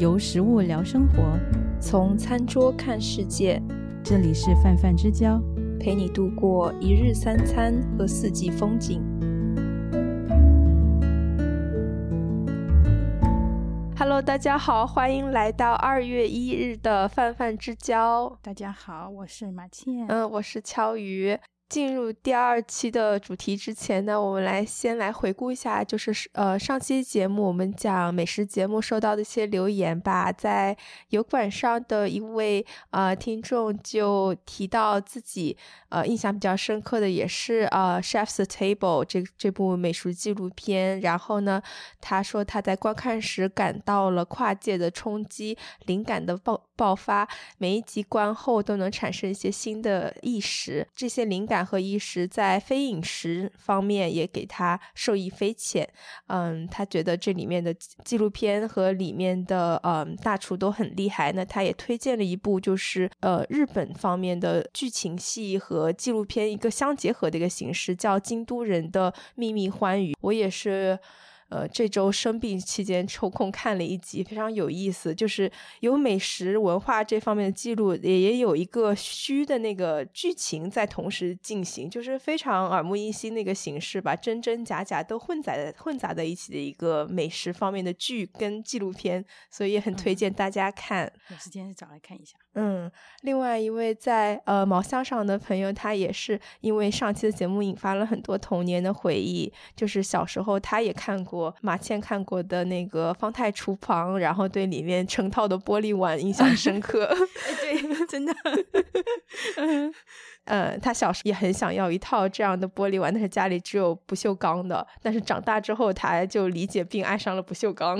由食物聊生活，从餐桌看世界。这里是泛泛之交，陪你度过一日三餐和四季风景。Hello，大家好，欢迎来到二月一日的泛泛之交。大家好，我是马倩。嗯，我是敲鱼。进入第二期的主题之前呢，我们来先来回顾一下，就是呃上期节目我们讲美食节目收到的一些留言吧。在油管上的一位呃听众就提到自己呃印象比较深刻的也是呃 Chef's Table 这这部美食纪录片。然后呢，他说他在观看时感到了跨界的冲击，灵感的爆爆发，每一集观后都能产生一些新的意识，这些灵感。感和意识在非饮食方面也给他受益匪浅。嗯，他觉得这里面的纪录片和里面的嗯大厨都很厉害。那他也推荐了一部，就是呃日本方面的剧情戏和纪录片一个相结合的一个形式，叫《京都人的秘密欢愉》。我也是。呃，这周生病期间抽空看了一集，非常有意思，就是有美食文化这方面的记录，也也有一个虚的那个剧情在同时进行，就是非常耳目一新的一个形式吧，真真假假都混在混杂在一起的一个美食方面的剧跟纪录片，所以也很推荐大家看。有时间找来看一下。嗯，另外一位在呃毛箱上的朋友，他也是因为上期的节目引发了很多童年的回忆，就是小时候他也看过马倩看过的那个方太厨房，然后对里面成套的玻璃碗印象深刻。对，真的。嗯，他小时候也很想要一套这样的玻璃碗，但是家里只有不锈钢的。但是长大之后，他就理解并爱上了不锈钢。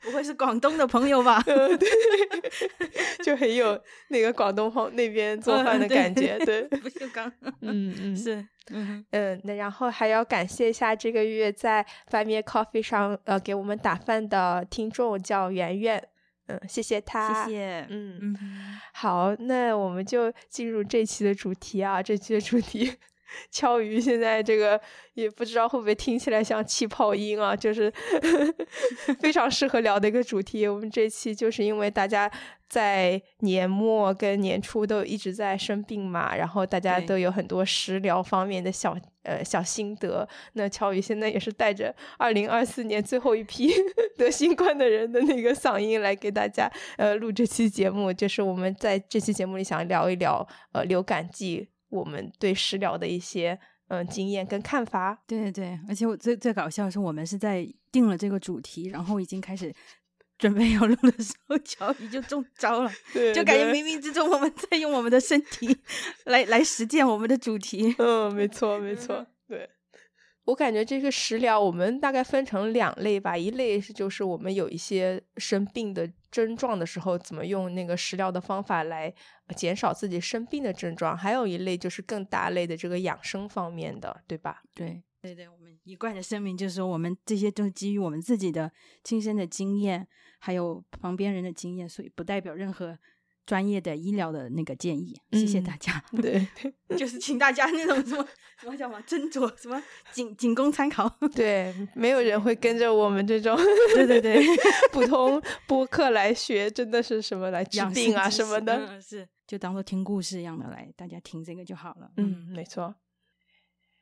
不会是广东的朋友吧？对，就很有那个广东方那边做饭的感觉。对，不锈钢。嗯嗯，是。嗯嗯，那然后还要感谢一下这个月在 Five Me Coffee 上呃给我们打饭的听众，叫圆圆。嗯，谢谢他。谢谢。嗯嗯，好，那我们就进入这期的主题啊，这期的主题。敲鱼现在这个也不知道会不会听起来像气泡音啊，就是 非常适合聊的一个主题。我们这期就是因为大家在年末跟年初都一直在生病嘛，然后大家都有很多食疗方面的小呃小心得。那敲鱼现在也是带着二零二四年最后一批 得新冠的人的那个嗓音来给大家呃录这期节目，就是我们在这期节目里想聊一聊呃流感季。我们对食疗的一些嗯经验跟看法，对对对，而且我最最搞笑的是，我们是在定了这个主题，然后已经开始准备要录的时候，乔伊就中招了，就感觉冥冥之中我们在用我们的身体来来实践我们的主题。嗯，没错没 错，对。我感觉这个食疗，我们大概分成两类吧。一类是就是我们有一些生病的症状的时候，怎么用那个食疗的方法来减少自己生病的症状；还有一类就是更大类的这个养生方面的，对吧？对对对，我们一贯的声明就是，我们这些都基于我们自己的亲身的经验，还有旁边人的经验，所以不代表任何。专业的医疗的那个建议，谢谢大家。对，就是请大家那种什么什么叫什么斟酌，什么仅仅供参考。对，没有人会跟着我们这种对对对普通播客来学，真的是什么来治病啊什么的，是就当做听故事一样的来，大家听这个就好了。嗯，没错。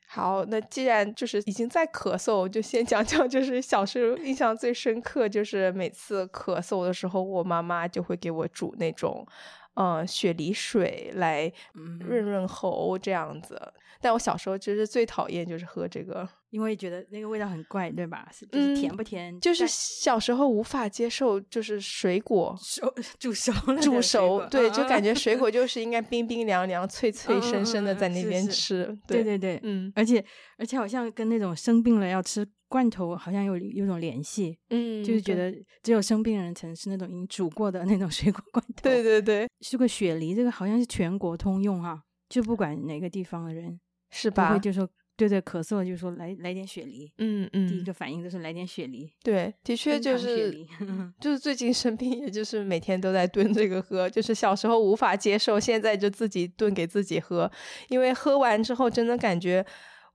好，那既然就是已经在咳嗽，就先讲讲，就是小时候印象最深刻，就是每次咳嗽的时候，我妈妈就会给我煮那种，嗯，雪梨水来润润喉这样子。但我小时候其实最讨厌就是喝这个，因为觉得那个味道很怪，对吧？就是甜不甜？就是小时候无法接受，就是水果 熟煮熟了，煮熟，对，就感觉水果就是应该冰冰凉凉、脆脆生生的在那边吃。对对对，嗯，而且而且好像跟那种生病了要吃罐头好像有有种联系，嗯，就是觉得只有生病人才能吃那种已经煮过的那种水果罐头。对对对，是个雪梨，这个好像是全国通用哈，就不管哪个地方的人。是吧？就说对对，咳嗽就说来来点雪梨，嗯嗯，第一个反应就是来点雪梨。对，的确就是 就是最近生病，也就是每天都在炖这个喝，就是小时候无法接受，现在就自己炖给自己喝，因为喝完之后真的感觉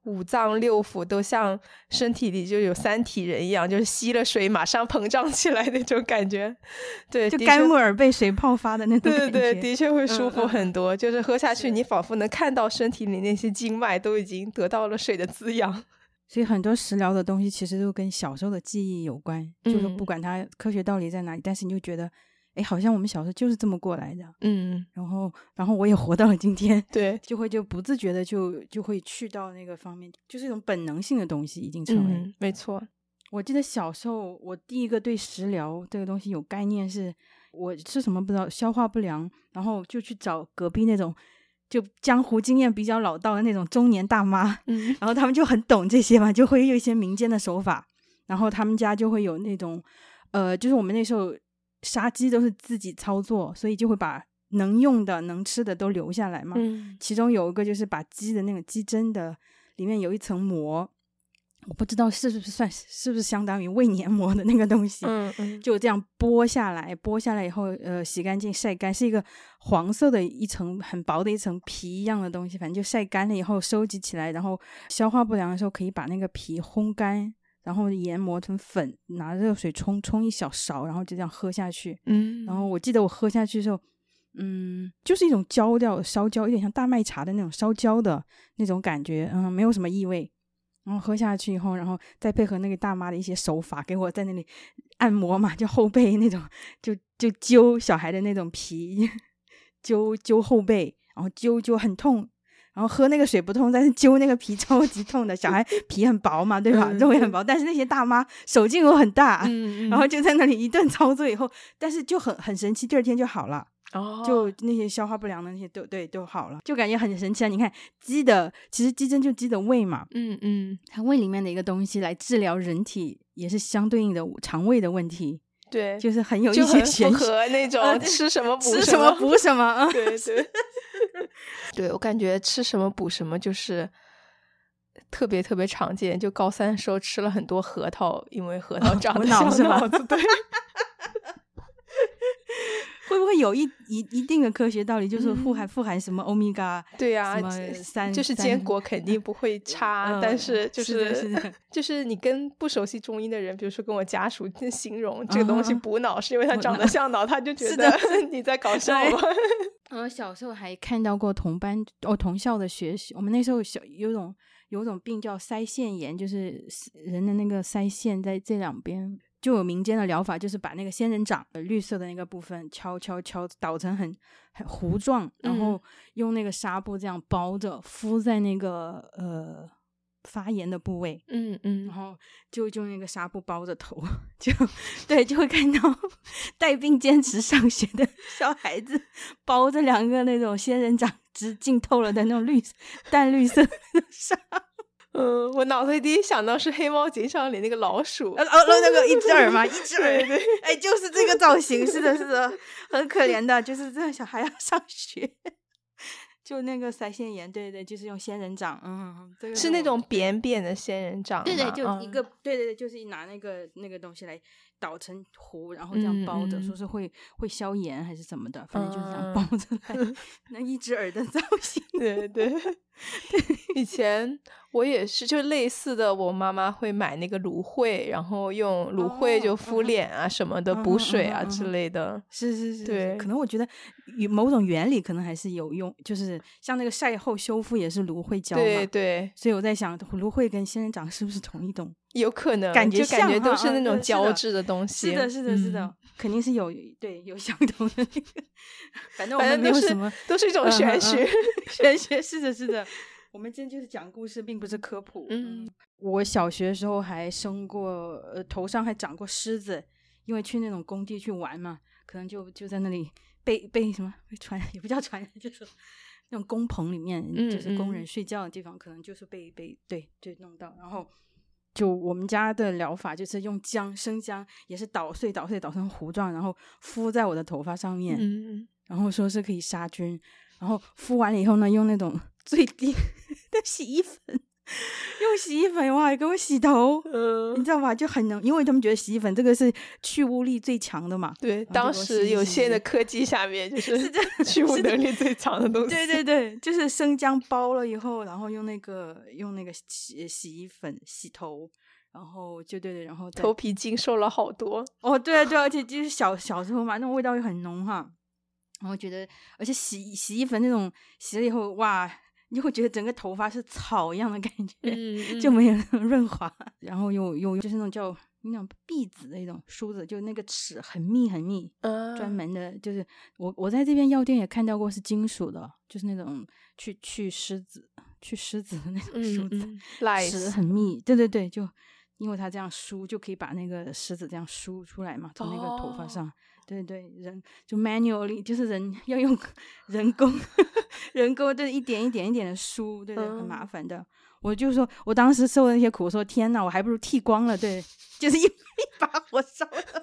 五脏六腑都像身体里就有三体人一样，就是吸了水马上膨胀起来那种感觉。对，就干木耳被水泡发的那种感觉。对对，的确会舒服很多。就是喝下去，你仿佛能看到身体里那些经脉都已经得到了水的滋养。所以很多食疗的东西其实都跟小时候的记忆有关，就是不管它科学道理在哪里，但是你就觉得。哎，好像我们小时候就是这么过来的，嗯，然后，然后我也活到了今天，对，就会就不自觉的就就会去到那个方面，就是一种本能性的东西，已经成为，没错。我记得小时候，我第一个对食疗这个东西有概念，是我吃什么不知道，消化不良，然后就去找隔壁那种就江湖经验比较老道的那种中年大妈，嗯，然后他们就很懂这些嘛，就会有一些民间的手法，然后他们家就会有那种，呃，就是我们那时候。杀鸡都是自己操作，所以就会把能用的、能吃的都留下来嘛。嗯，其中有一个就是把鸡的那个鸡胗的里面有一层膜，我不知道是不是算是不是相当于胃黏膜的那个东西。嗯嗯，就这样剥下来，剥下来以后，呃，洗干净、晒干，是一个黄色的一层很薄的一层皮一样的东西，反正就晒干了以后收集起来，然后消化不良的时候可以把那个皮烘干。然后研磨成粉，拿热水冲冲一小勺，然后就这样喝下去。嗯，然后我记得我喝下去的时候，嗯，就是一种焦掉烧焦，有点像大麦茶的那种烧焦的那种感觉，嗯，没有什么异味。然后喝下去以后，然后再配合那个大妈的一些手法，给我在那里按摩嘛，就后背那种，就就揪小孩的那种皮，揪揪后背，然后揪揪很痛。然后喝那个水不痛，但是揪那个皮 超级痛的。小孩皮很薄嘛，对吧？肉也很薄，但是那些大妈手劲又很大，然后就在那里一顿操作以后，但是就很很神奇，第二天就好了。哦，就那些消化不良的那些都对都好了，就感觉很神奇啊！你看鸡的，其实鸡胗就鸡的胃嘛，嗯嗯，它胃里面的一个东西来治疗人体，也是相对应的肠胃的问题。对，就是很有一些符合那 种吃什么补什么补什么，对 对。对 我感觉吃什么补什么就是特别特别常见。就高三的时候吃了很多核桃，因为核桃长得像脑子。对，会不会有一一一定的科学道理？就是富含富含什么欧米伽？对呀，什么三就是坚果肯定不会差，但是就是就是你跟不熟悉中医的人，比如说跟我家属 形容这个东西补脑，是因为它长得像脑，他就觉得 你在搞笑。我小时候还看到过同班哦同校的学习，我们那时候小有种有种病叫腮腺炎，就是人的那个腮腺在这两边，就有民间的疗法，就是把那个仙人掌绿色的那个部分敲敲敲捣成很很糊状，然后用那个纱布这样包着敷在那个呃。发炎的部位，嗯嗯，然后就就那个纱布包着头，就对，就会看到带病坚持上学的小孩子包着两个那种仙人掌汁浸透了的那种绿淡绿色的纱。嗯，我脑子里第一想到是黑猫警长里那个老鼠，哦哦，那个一只耳嘛，一只耳，对，哎，就是这个造型，是的，是的，很可怜的，就是这个小孩要上学。就那个腮腺炎，对对，就是用仙人掌，嗯，这个是那种扁扁的仙人掌，对对，就一个，对对对，就是拿那个那个东西来捣成糊，然后这样包着，说是会会消炎还是什么的，反正就是这样包着来，那一只耳的造型，对对。以前我也是，就类似的，我妈妈会买那个芦荟，然后用芦荟就敷脸啊什么的，补水啊之类的。是是是，对，可能我觉得某种原理可能还是有用，就是像那个晒后修复也是芦荟胶嘛。对对。所以我在想，芦荟跟仙人掌是不是同一种？有可能，感觉感觉都是那种胶质的东西。是的，是的，是的，肯定是有对有相同的那个。反正我们没有什么，都是一种玄学，玄学。是的，是的。我们今天就是讲故事，并不是科普。嗯，我小学的时候还生过，呃，头上还长过虱子，因为去那种工地去玩嘛，可能就就在那里被被什么被传染，也不叫传染，就是那种工棚里面，就是工人睡觉的地方，可能就是被被对就弄到。然后就我们家的疗法就是用姜生姜，也是捣碎捣碎捣成糊状，然后敷在我的头发上面，嗯，然后说是可以杀菌。然后敷完了以后呢，用那种最低的 洗衣粉用洗衣粉哇给我洗头，嗯，你知道吧？就很能，因为他们觉得洗衣粉这个是去污力最强的嘛。对，当时有限的科技下面，就是 去污能力最强的东西。对对对，就是生姜包了以后，然后用那个用那个洗洗衣粉洗头，然后就对对，然后头皮精瘦了好多。哦，对对，而且就是小小时候嘛，那种味道又很浓哈。然后觉得，而且洗洗衣粉那种洗了以后，哇。你会觉得整个头发是草一样的感觉，就没有那种 润滑，然后有有就是那种叫那种篦子的那种梳子，就那个齿很密很密，专门的，就是我我在这边药店也看到过是金属的，就是那种去去虱子去虱子的那种梳子，齿很密，对对对，就因为它这样梳就可以把那个虱子这样梳出来嘛，从那个头发上。对对，人就 manually 就是人 要用人工，人工就是一点一点一点的梳，对对，很麻烦的。我就说，我当时受那些苦，说天呐，我还不如剃光了。对，就是一一把火烧了，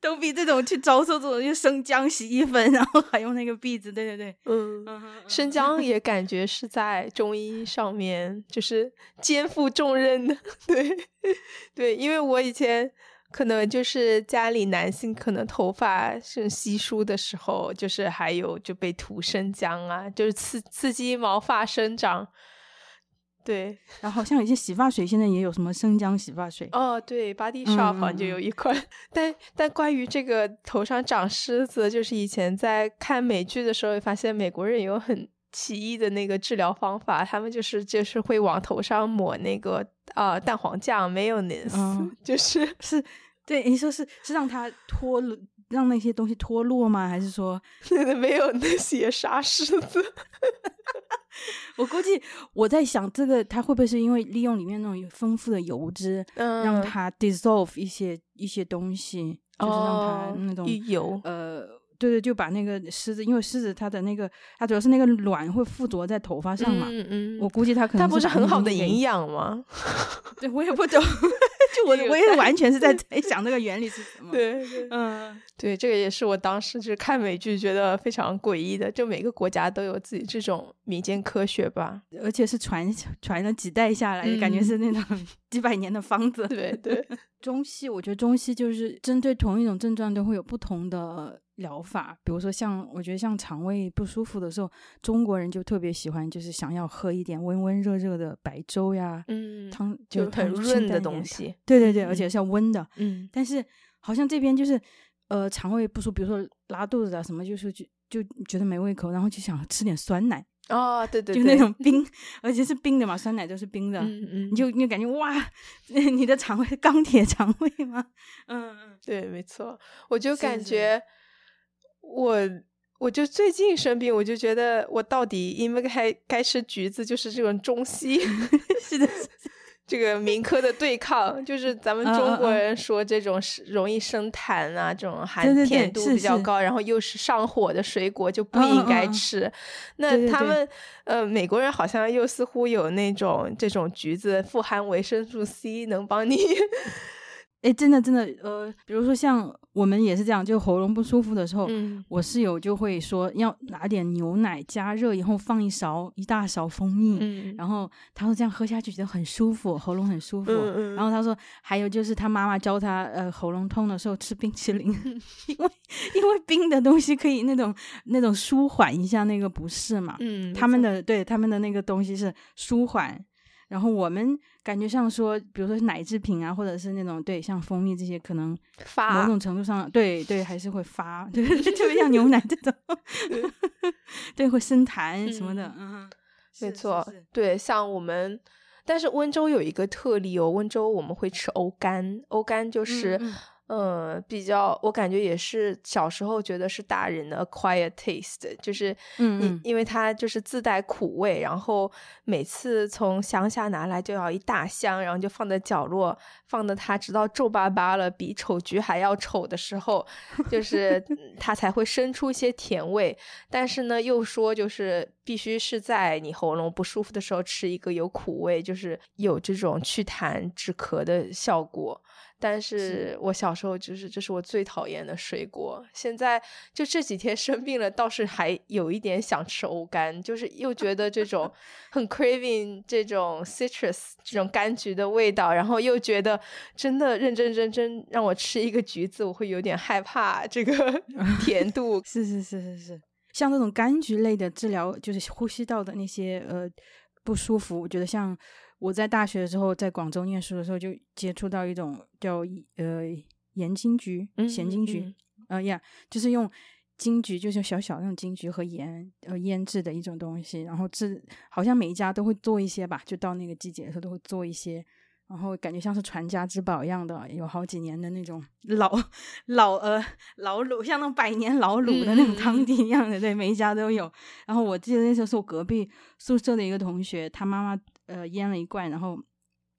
都比这种去遭受这种用生姜洗衣粉，然后还用那个篦子，对对对，嗯，生姜也感觉是在中医上面就是肩负重任的，对对，因为我以前。可能就是家里男性可能头发是稀疏的时候，就是还有就被涂生姜啊，就是刺刺激毛发生长。对，然后像有些洗发水现在也有什么生姜洗发水。哦，对，Body Shop 好像就有一款。但但关于这个头上长虱子，就是以前在看美剧的时候，发现美国人有很奇异的那个治疗方法，他们就是就是会往头上抹那个。啊，蛋黄酱没有那丝，就是是，对你说是是让它脱落，让那些东西脱落吗？还是说 没有那些沙虱子？我估计我在想，这个它会不会是因为利用里面那种丰富的油脂，让它 dissolve 一些一些东西，就是让它那种油呃。对对，就把那个狮子，因为狮子它的那个，它主要是那个卵会附着在头发上嘛。嗯嗯。我估计它可能它不是很好的营养吗？对，我也不懂。就我我也完全是在在想那个原理是什么。对对。嗯，对，这个也是我当时就是看美剧觉得非常诡异的，就每个国家都有自己这种民间科学吧，而且是传传了几代下来，感觉是那种几百年的方子。对对。中西，我觉得中西就是针对同一种症状都会有不同的。疗法，比如说像我觉得像肠胃不舒服的时候，中国人就特别喜欢，就是想要喝一点温温热热的白粥呀，嗯，汤就很润的东西，对对对，而且是要温的，嗯。但是好像这边就是，呃，肠胃不舒服，比如说拉肚子啊什么，就是就就觉得没胃口，然后就想吃点酸奶。哦，对对，就那种。冰，而且是冰的嘛，酸奶都是冰的，嗯嗯，你就。你就感觉哇，你的肠胃钢铁肠胃吗？嗯嗯，对，没错，我就感觉。我我就最近生病，我就觉得我到底应该该吃橘子，就是这种中西 是的，这个民科的对抗，就是咱们中国人说这种是容易生痰啊，这种含甜度比较高，然后又是上火的水果就不应该吃。那他们呃美国人好像又似乎有那种这种橘子富含维生素 C，能帮你。哎，真的真的，呃，比如说像我们也是这样，就喉咙不舒服的时候，我室友就会说要拿点牛奶加热以后放一勺一大勺蜂蜜，然后他说这样喝下去觉得很舒服，喉咙很舒服。然后他说还有就是他妈妈教他，呃，喉咙痛的时候吃冰淇淋，因为因为冰的东西可以那种那种舒缓一下那个不适嘛。嗯，他们的对他们的那个东西是舒缓。然后我们感觉像说，比如说奶制品啊，或者是那种对像蜂蜜这些，可能发某种程度上，对对还是会发，对，特别像牛奶这种，对会生痰什么的，嗯，没错，对，像我们，但是温州有一个特例哦，温州我们会吃欧干，欧干就是。嗯，比较我感觉也是小时候觉得是大人的 acquired taste，就是嗯，因为它就是自带苦味，然后每次从乡下拿来就要一大箱，然后就放在角落，放的它直到皱巴巴了，比丑橘还要丑的时候，就是 它才会生出一些甜味。但是呢，又说就是必须是在你喉咙不舒服的时候吃一个有苦味，就是有这种祛痰止咳的效果。但是我小时候就是这是我最讨厌的水果。现在就这几天生病了，倒是还有一点想吃欧柑，就是又觉得这种 很 craving 这种 citrus 这种柑橘的味道，然后又觉得真的认真认真让我吃一个橘子，我会有点害怕这个 甜度。是是是是是，像这种柑橘类的治疗，就是呼吸道的那些呃不舒服，我觉得像。我在大学的时候，在广州念书的时候，就接触到一种叫呃盐金桔、咸金桔，呃呀，就是用金桔，就是小小那种金桔和盐呃腌制的一种东西，然后这，好像每一家都会做一些吧，就到那个季节的时候都会做一些，然后感觉像是传家之宝一样的，有好几年的那种老老呃老卤，像那种百年老卤的那种汤底一样的，对，每一家都有。然后我记得那时候是我隔壁宿舍的一个同学，他妈妈。呃，腌了一罐，然后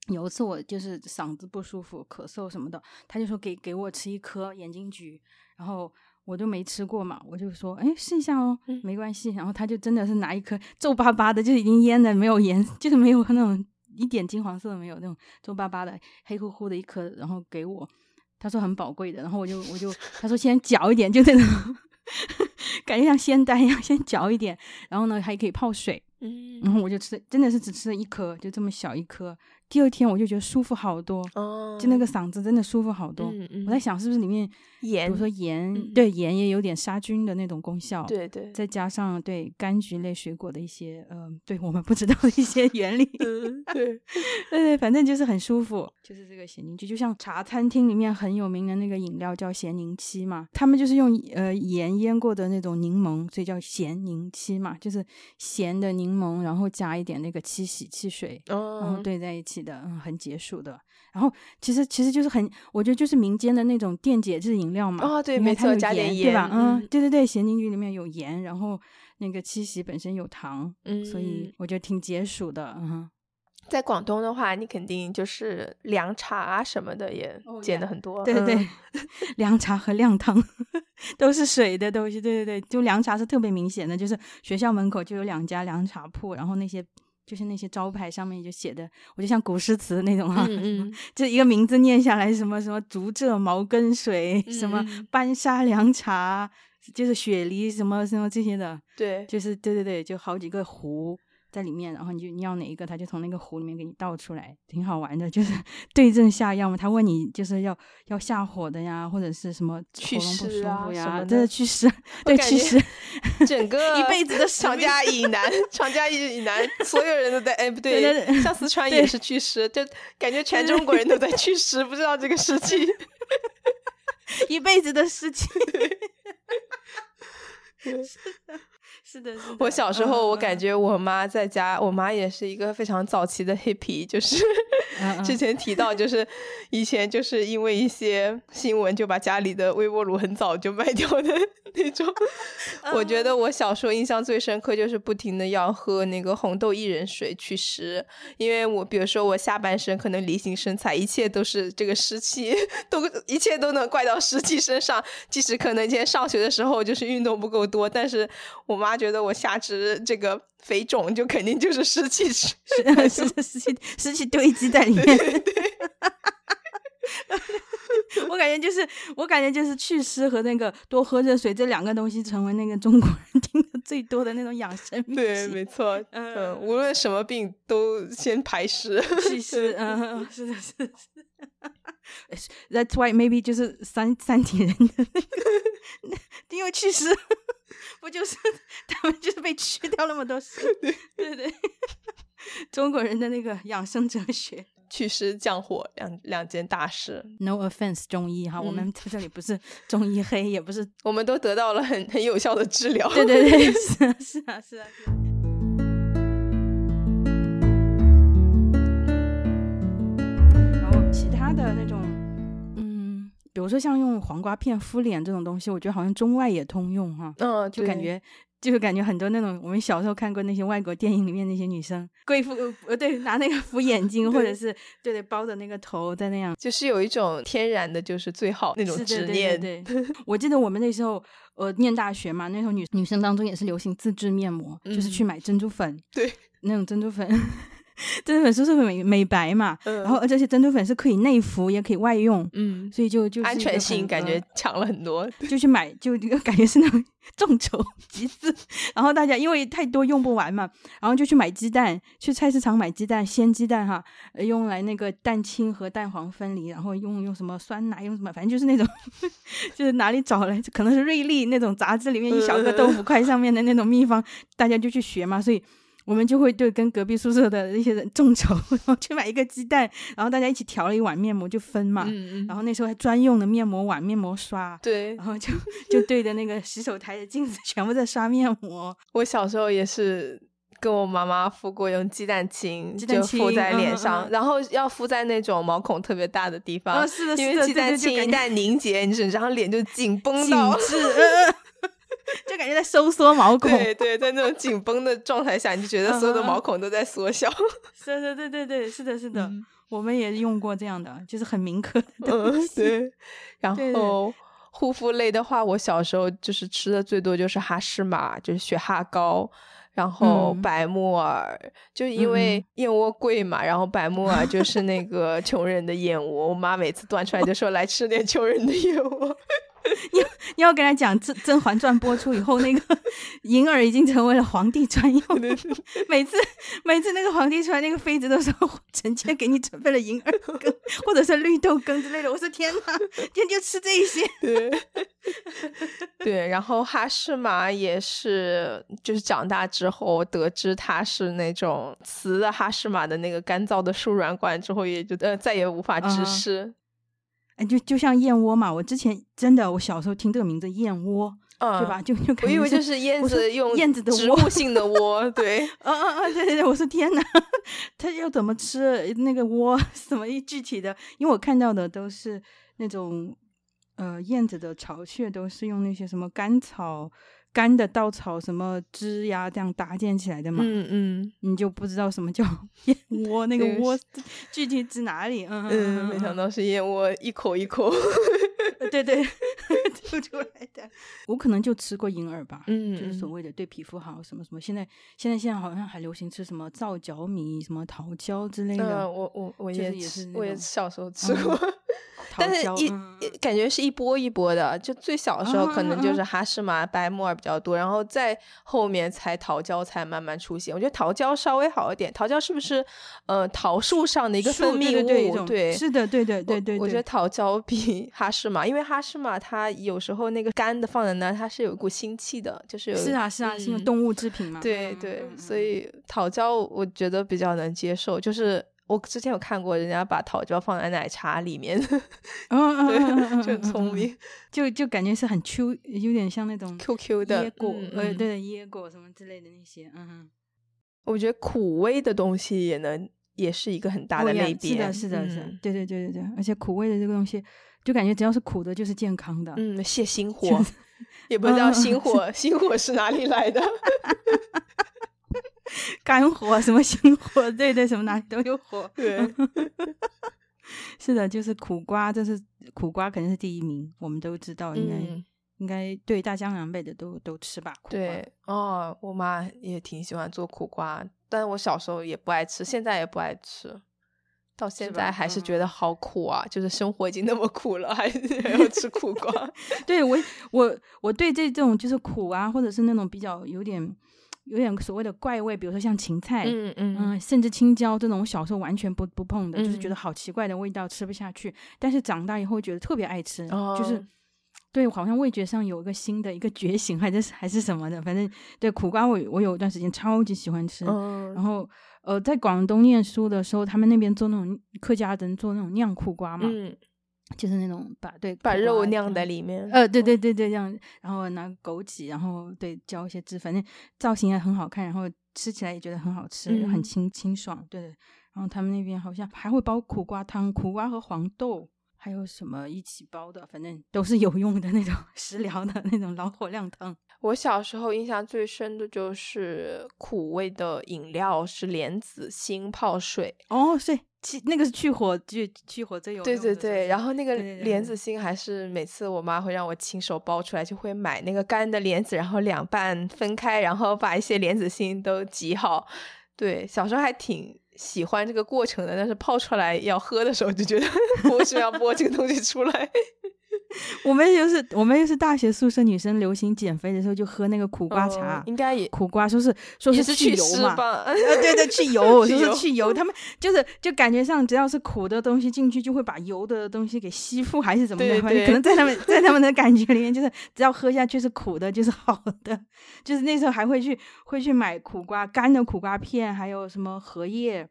有一次我就是嗓子不舒服、咳嗽什么的，他就说给给我吃一颗眼睛菊，然后我就没吃过嘛，我就说哎试一下哦，没关系，然后他就真的是拿一颗皱巴巴的，就已经腌的没有颜，就是没有那种一点金黄色的没有那种皱巴巴的黑乎乎的一颗，然后给我，他说很宝贵的，然后我就我就他说先嚼一点，就那种 感觉像仙丹一样，先嚼一点，然后呢还可以泡水。嗯，然后我就吃，真的是只吃了一颗，就这么小一颗。第二天我就觉得舒服好多，哦就那个嗓子真的舒服好多。嗯嗯我在想是不是里面盐，比如说盐，对盐也有点杀菌的那种功效。对对，再加上对柑橘类水果的一些，呃，对我们不知道的一些原理。对对 对，反正就是很舒服。就是这个咸柠，就就像茶餐厅里面很有名的那个饮料叫咸柠七嘛，他们就是用呃盐腌过的那种柠檬，所以叫咸柠七嘛，就是咸的柠檬，然后加一点那个七喜汽水，然后兑在一起。的嗯，很解暑的。然后其实其实就是很，我觉得就是民间的那种电解质饮料嘛。哦，对，没错，加点盐，对吧？嗯，对对对，咸柠菊里面有盐，然后那个七喜本身有糖，嗯，所以我觉得挺解暑的。嗯，在广东的话，你肯定就是凉茶啊什么的也减的很多。对对对，凉茶和靓汤都是水的东西。对对对，就凉茶是特别明显的，就是学校门口就有两家凉茶铺，然后那些。就是那些招牌上面就写的，我就像古诗词那种哈，就一个名字念下来，什么什么竹蔗茅根水，什么班沙凉茶，就是雪梨什么什么这些的，对，就是对对对，就好几个壶。在里面，然后你就你要哪一个，他就从那个壶里面给你倒出来，挺好玩的，就是 对症下药嘛。他问你就是要要下火的呀，或者是什么祛湿啊什么的，祛湿，对祛湿，整个一辈子的长家以南，长家以南，所有人都在哎不对，像四川也是祛湿，就感觉全中国人都在祛湿，不知道这个湿气，一辈子的湿气。是的，是的。我小时候，我感觉我妈在家，我妈也是一个非常早期的 hippie，就是之前提到，就是以前就是因为一些新闻，就把家里的微波炉很早就卖掉的那种。我觉得我小时候印象最深刻，就是不停的要喝那个红豆薏仁水祛湿，因为我比如说我下半身可能梨形身材，一切都是这个湿气，都一切都能怪到湿气身上。即使可能以前上学的时候就是运动不够多，但是我妈。他觉得我下肢这个肥肿，就肯定就是湿气，是是湿气湿气堆积在里面。我感觉就是，我感觉就是祛湿和那个多喝热水这两个东西，成为那个中国人听的最多的那种养生秘对，没错。嗯，无论什么病都先排湿、祛 湿。嗯，是的，是的。That's why maybe 就是三三体人的那个，因为祛湿。不就是他们就是被去掉那么多事，对对，中国人的那个养生哲学，祛湿降火两两件大事。No offense，中医哈，我们在这里不是中医黑，也不是，我们都得到了很很有效的治疗。对对对，是啊是啊是啊。然后其他的那种。比如说像用黄瓜片敷脸这种东西，我觉得好像中外也通用哈。嗯，就感觉就是感觉很多那种我们小时候看过那些外国电影里面那些女生，贵妇呃对，拿那个敷眼睛，或者是对对包着那个头在那样，就是有一种天然的，就是最好那种执念。对，我记得我们那时候呃念大学嘛，那时候女女生当中也是流行自制面膜，就是去买珍珠粉，对，那种珍珠粉。珍珠粉是会美美白嘛，然后这些珍珠粉是可以内服也可以外用，嗯，所以就就安全性感觉强了很多，就去买，就感觉是那种众筹集资，然后大家因为太多用不完嘛，然后就去买鸡蛋，去菜市场买鸡蛋，鲜鸡蛋哈，用来那个蛋清和蛋黄分离，然后用用什么酸奶，用什么，反正就是那种，就是哪里找来，可能是瑞丽那种杂志里面一小个豆腐块上面的那种秘方，大家就去学嘛，所以。我们就会对跟隔壁宿舍的那些人众筹，然后去买一个鸡蛋，然后大家一起调了一碗面膜就分嘛。嗯嗯。然后那时候还专用的面膜碗、面膜刷。对。然后就就对着那个洗手台的镜子，全部在刷面膜。我小时候也是跟我妈妈敷过用鸡蛋清，就敷在脸上，然后要敷在那种毛孔特别大的地方。是的，因为鸡蛋清一旦凝结，你整张脸就紧绷到。就感觉在收缩毛孔，对对，在那种紧绷的状态下，你就觉得所有的毛孔都在缩小。是是，对对对，是的，是的，我们也用过这样的，就是很铭刻的东西。对，然后护肤类的话，我小时候就是吃的最多就是哈士玛，就是雪蛤膏，然后白木耳，就因为燕窝贵嘛，然后白木耳就是那个穷人的燕窝，我妈每次端出来就说 来吃点穷人的燕窝。你 你要跟他讲《甄甄嬛传》播出以后，那个银耳已经成为了皇帝专用的。每次每次那个皇帝出来，那个妃子都说：“臣妾给你准备了银耳羹，或者是绿豆羹之类的。”我说：“天哪，天就吃这些。”对对，然后哈士玛也是，就是长大之后得知他是那种雌的哈士玛的那个干燥的输卵管之后，也就呃再也无法直视。就就像燕窝嘛，我之前真的，我小时候听这个名字燕窝，对吧？就就我以为就是燕子用燕子的植物性的窝，对，嗯嗯嗯！对对对，我说天哪，它要怎么吃那个窝？什么具体的？因为我看到的都是那种呃燕子的巢穴，都是用那些什么干草。干的稻草什么枝呀，这样搭建起来的嘛？嗯嗯，你就不知道什么叫 燕窝，那个窝具体指哪里？嗯嗯，没想到是燕窝，一口一口，对对，吐出来的。我可能就吃过银耳吧，嗯，就是所谓的对皮肤好什么什么。现在现在现在好像还流行吃什么皂角米、什么桃胶之类的。我我我也是，我也小时候吃过。但是一感觉是一波一波的，就最小的时候可能就是哈士玛、白木耳比较多，然后再后面才桃胶才慢慢出现。我觉得桃胶稍微好一点，桃胶是不是呃桃树上的一个分泌物？对，是的，对对对对。我觉得桃胶比哈士玛，因为哈士玛它有时候那个干的放在那，它是有一股腥气的，就是有是啊是啊，是动物制品嘛。对对，所以桃胶我觉得比较能接受，就是。我之前有看过人家把桃胶放在奶茶里面，对，就很聪明，就就感觉是很 Q，有点像那种 QQ 的椰果，呃，对，椰果什么之类的那些，嗯，我觉得苦味的东西也能也是一个很大的类别，是的，是的，是的，对对对对对，而且苦味的这个东西，就感觉只要是苦的，就是健康的，嗯，泻心火，也不知道心火，心火是哪里来的。肝火什么心火，对对，什么哪里都有火。对，是的，就是苦瓜，这是苦瓜肯定是第一名，我们都知道，应该应该对大江南北的都都吃吧。对，哦，我妈也挺喜欢做苦瓜，但是我小时候也不爱吃，现在也不爱吃，到现在还是觉得好苦啊！就是生活已经那么苦了，还还要吃苦瓜。对我，我我对这种就是苦啊，或者是那种比较有点。有点所谓的怪味，比如说像芹菜，嗯嗯甚至青椒这种，我小时候完全不不碰的，就是觉得好奇怪的味道，吃不下去。但是长大以后觉得特别爱吃，就是对，好像味觉上有一个新的一个觉醒，还是还是什么的。反正对苦瓜，我我有一段时间超级喜欢吃。然后呃，在广东念书的时候，他们那边做那种客家人做那种酿苦瓜嘛。就是那种把对把肉酿在里面，呃，对对对对，这样，然后拿枸杞，然后对浇一些汁，反正造型也很好看，然后吃起来也觉得很好吃，很清清爽，对。然后他们那边好像还会包苦瓜汤，苦瓜和黄豆，还有什么一起煲的，反正都是有用的那种食疗的那种老火靓汤。我小时候印象最深的就是苦味的饮料是莲子心泡水哦，对。去那个是去火，去去火最有用对对对，然后那个莲子心还是每次我妈会让我亲手包出来，就会买那个干的莲子，然后两半分开，然后把一些莲子心都挤好。对，小时候还挺喜欢这个过程的，但是泡出来要喝的时候就觉得为什么要剥这个东西出来？我们又是我们又是大学宿舍女生，流行减肥的时候就喝那个苦瓜茶，应该也苦瓜说是说是去油嘛，呃对对去油，就是去油，他们就是就感觉上只要是苦的东西进去，就会把油的东西给吸附还是怎么的，反正可能在他们在他们的感觉里面，就是只要喝下去是苦的，就是好的，就是那时候还会去会去买苦瓜干的苦瓜片，还有什么荷叶、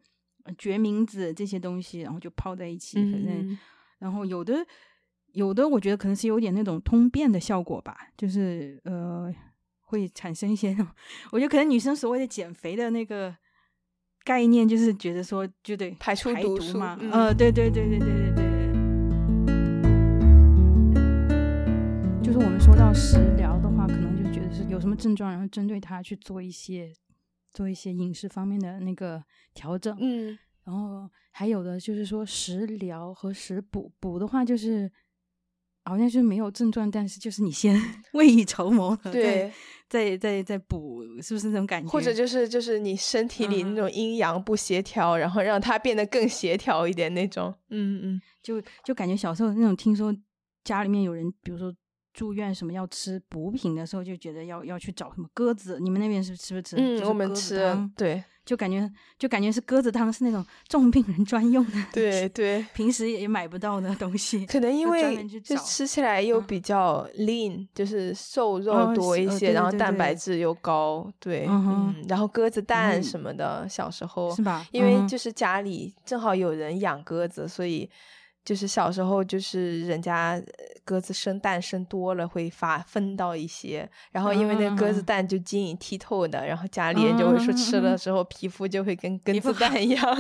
决明子这些东西，然后就泡在一起，反正然后有的。有的我觉得可能是有点那种通便的效果吧，就是呃会产生一些，我觉得可能女生所谓的减肥的那个概念，就是觉得说就得排出毒素嘛，呃，对对对对对对对。就是我们说到食疗的话，可能就觉得是有什么症状，然后针对它去做一些做一些饮食方面的那个调整，嗯，然后还有的就是说食疗和食补，补的话就是。好像是没有症状，但是就是你先 未雨绸缪了，对，再再再补，是不是那种感觉？或者就是就是你身体里那种阴阳不协调，然后让它变得更协调一点那种。嗯嗯，就就感觉小时候那种听说家里面有人，比如说住院什么要吃补品的时候，就觉得要要去找什么鸽子。你们那边是吃不吃？嗯，我们吃，对。就感觉就感觉是鸽子汤是那种重病人专用的，对对，平时也买不到的东西。可能因为就吃起来又比较 lean，就是瘦肉多一些，然后蛋白质又高，对，嗯，然后鸽子蛋什么的，小时候是吧？因为就是家里正好有人养鸽子，所以。就是小时候，就是人家鸽子生蛋生多了会发分到一些，然后因为那鸽子蛋就晶莹剔透的，然后家里人就会说吃了之后皮肤就会跟鸽子蛋一样。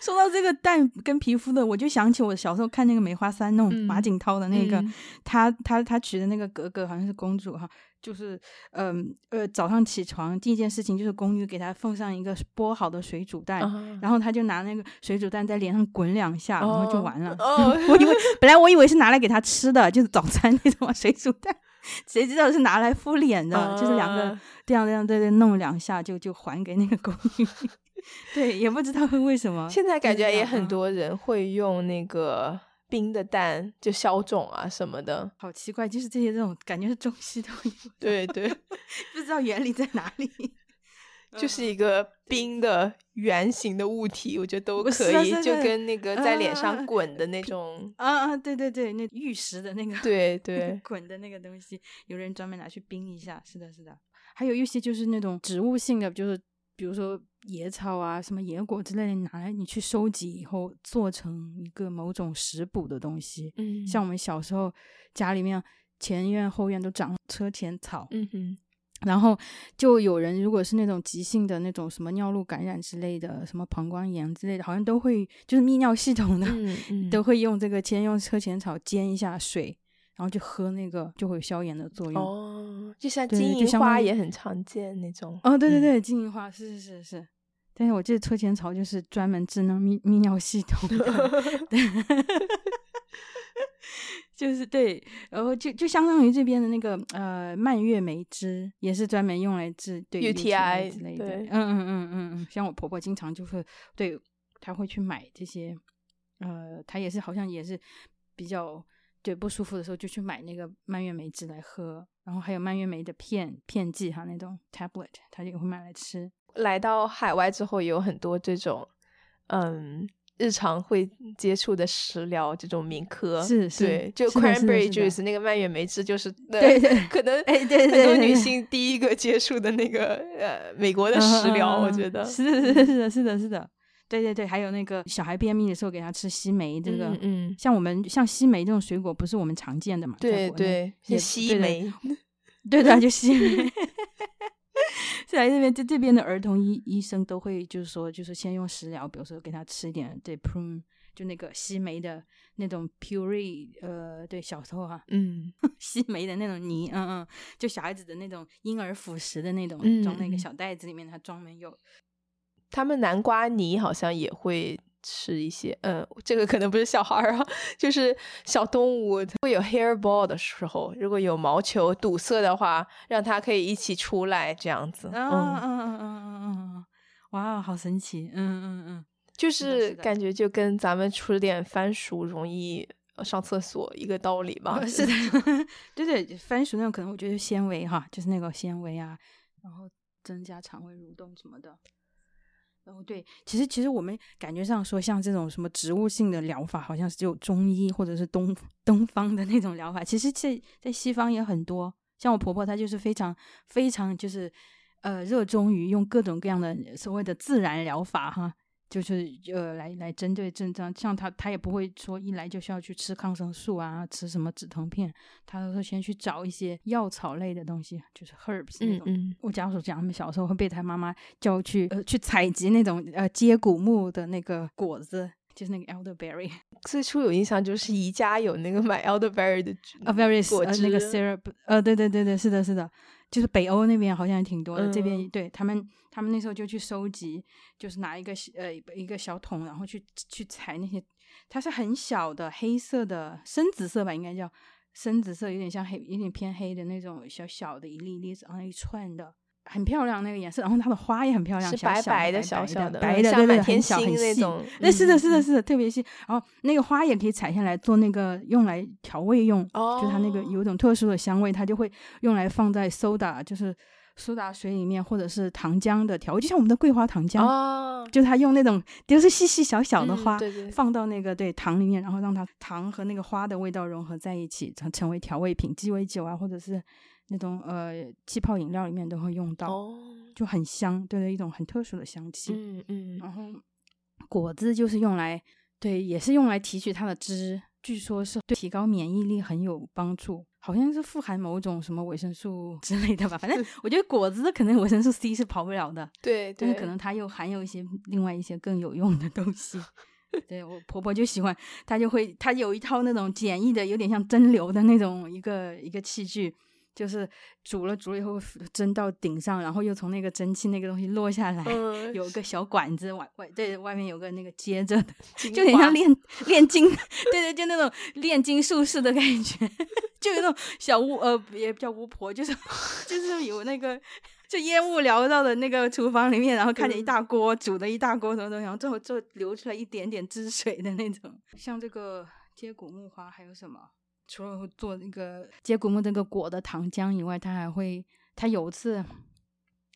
说到这个蛋跟皮肤的，我就想起我小时候看那个《梅花三弄》马景涛的那个，他他他娶的那个格格好像是公主哈。就是，嗯呃，早上起床第一件事情就是宫女给他奉上一个剥好的水煮蛋，然后他就拿那个水煮蛋在脸上滚两下，然后就完了。我以为本来我以为是拿来给他吃的，就是早餐那种水煮蛋，谁知道是拿来敷脸的，就是两个这样这样对对弄两下就就还给那个公寓。对，也不知道为什么。现在感觉也很多人会用那个。冰的蛋就消肿啊什么的，好奇怪，就是这些这种感觉是中西都有，对对，不知道原理在哪里，就是一个冰的圆形的物体，我觉得都可以，就跟那个在脸上滚的那种，啊啊，对对对，那玉石的那个，对对，滚的那个东西，有人专门拿去冰一下，是的，是的，还有一些就是那种植物性的，就是比如说。野草啊，什么野果之类的，拿来你去收集以后，做成一个某种食补的东西。嗯，像我们小时候家里面前院后院都长车前草。嗯哼，然后就有人如果是那种急性的那种什么尿路感染之类的，什么膀胱炎之类的，好像都会就是泌尿系统的，都会用这个先用车前草煎一下水。然后就喝那个就会有消炎的作用哦，就像金银花也很常见那种哦，对对对，金银花是是是是，但是我记得车前草就是专门治那泌泌尿系统的，就是对，然后就就相当于这边的那个呃蔓越莓汁也是专门用来治对 UTI 之类的，嗯嗯嗯嗯嗯，像我婆婆经常就会对她会去买这些，呃，她也是好像也是比较。对不舒服的时候就去买那个蔓越莓汁来喝，然后还有蔓越莓的片片剂哈，那种 tablet，他也会买来吃。来到海外之后，有很多这种嗯日常会接触的食疗这种名科，是是，对，就 cranberry juice 那个蔓越莓汁就是 对对，可能哎对很多女性第一个接触的那个呃美国的食疗，我觉得是是是的是的是的。对对对，还有那个小孩便秘的时候给他吃西梅，这个，嗯，像我们像西梅这种水果不是我们常见的嘛？对对，西梅，对对，就西梅。在这边，这这边的儿童医医生都会就是说，就是先用食疗，比如说给他吃一点对 prune，就那个西梅的那种 puree，呃，对，小时候哈，嗯，西梅的那种泥，嗯嗯，就小孩子的那种婴儿辅食的那种，装那个小袋子里面，它专门有。他们南瓜泥好像也会吃一些，嗯，这个可能不是小孩啊，就是小动物会有 hair ball 的时候，如果有毛球堵塞的话，让它可以一起出来这样子。嗯嗯嗯嗯嗯嗯，哇，好神奇！嗯嗯嗯，就是感觉就跟咱们吃点番薯容易上厕所一个道理吧。是的，对对，番薯那种可能我觉得纤维哈，就是那个纤维啊，然后增加肠胃蠕动什么的。哦，对，其实其实我们感觉上说，像这种什么植物性的疗法，好像是只有中医或者是东东方的那种疗法。其实，在在西方也很多，像我婆婆，她就是非常非常就是呃热衷于用各种各样的所谓的自然疗法哈。就是呃，来来针对症状，像他他也不会说一来就需要去吃抗生素啊，吃什么止疼片，他都是先去找一些药草类的东西，就是 herbs 那种。我家属讲，他们小时候会被他妈妈叫去呃去采集那种呃接骨木的那个果子，就是那个 elderberry。最初有印象就是宜家有那个买 elderberry 的 a very 果汁那个 syrup，呃，对对对对，是的，是的。就是北欧那边好像挺多的，这边对他们，他们那时候就去收集，就是拿一个呃一个小桶，然后去去采那些，它是很小的黑色的深紫色吧，应该叫深紫色，有点像黑，有点偏黑的那种小小的一粒粒，然后一串的。很漂亮那个颜色，然后它的花也很漂亮，是白白的、小小的、白的，对对，很小很细。那是的，是的，是的，特别细。然后那个花也可以采下来做那个用来调味用，就它那个有一种特殊的香味，它就会用来放在苏打，就是苏打水里面，或者是糖浆的调味，就像我们的桂花糖浆。哦，就它用那种就是细细小小的花，放到那个对糖里面，然后让它糖和那个花的味道融合在一起，成成为调味品，鸡尾酒啊，或者是。那种呃气泡饮料里面都会用到，就很香，对的一种很特殊的香气。嗯嗯。然后果子就是用来，对，也是用来提取它的汁，据说是对提高免疫力很有帮助，好像是富含某种什么维生素 之类的吧。反正我觉得果子可能维生素 C 是跑不了的，对，但是可能它又含有一些另外一些更有用的东西。对我婆婆就喜欢，她就会她有一套那种简易的，有点像蒸馏的那种一个一个器具。就是煮了煮了以后蒸到顶上，然后又从那个蒸汽那个东西落下来，有个小管子外外对外面有个那个接着的，就有点像炼炼金，对对，就那种炼金术士的感觉，就有那种小巫呃也叫巫婆，就是就是有那个就烟雾缭绕的那个厨房里面，然后看见一大锅煮的一大锅什么东西，然后最后就流出来一点点汁水的那种，像这个接骨木花还有什么？除了做那个接骨木那个果的糖浆以外，他还会，他有一次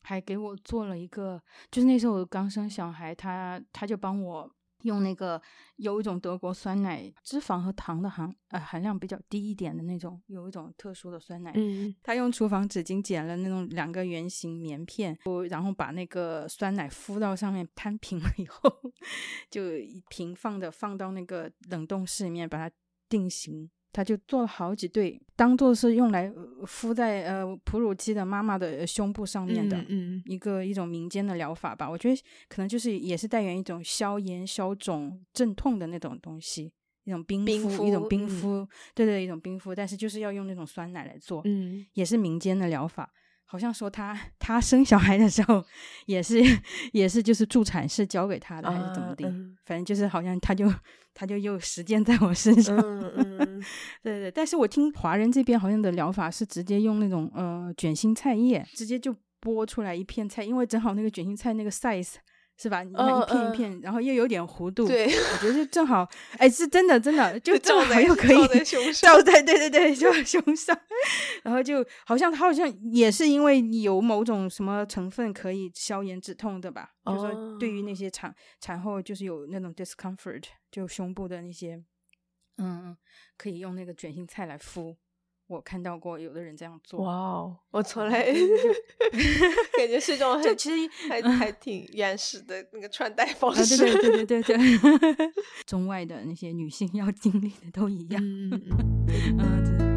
还给我做了一个，就是那时候我刚生小孩，他他就帮我用那个有一种德国酸奶，脂肪和糖的含呃含量比较低一点的那种，有一种特殊的酸奶，嗯，他用厨房纸巾剪了那种两个圆形棉片，然后把那个酸奶敷到上面摊平了以后，就平放的放到那个冷冻室里面，把它定型。他就做了好几对，当做是用来敷在呃哺乳期的妈妈的胸部上面的一个一种民间的疗法吧。我觉得可能就是也是带源一种消炎、消肿、镇痛的那种东西，一种冰敷，一种冰敷，对对，一种冰敷。但是就是要用那种酸奶来做，嗯，也是民间的疗法。好像说他 他生小孩的时候也是 也是就是助产士教给他的还是怎么的，反正就是好像他就他就又实践在我身上，对对。但是我听华人这边好像的疗法是直接用那种呃卷心菜叶，直接就剥出来一片菜，因为正好那个卷心菜那个 size。是吧？你看一片一片，然后又有点弧度，对，我觉得正好，哎，是真的，真的就正好又可以照在胸上，照在对对对，就在胸上，然后就好像它好像也是因为有某种什么成分可以消炎止痛的吧？就说对于那些产产后就是有那种 discomfort，就胸部的那些，嗯，可以用那个卷心菜来敷。我看到过有的人这样做，哇哦！我从来 感觉是一种 就其实还还挺原始的那个穿戴方式，对对对对对，中外的那些女性要经历的都一样，嗯嗯嗯。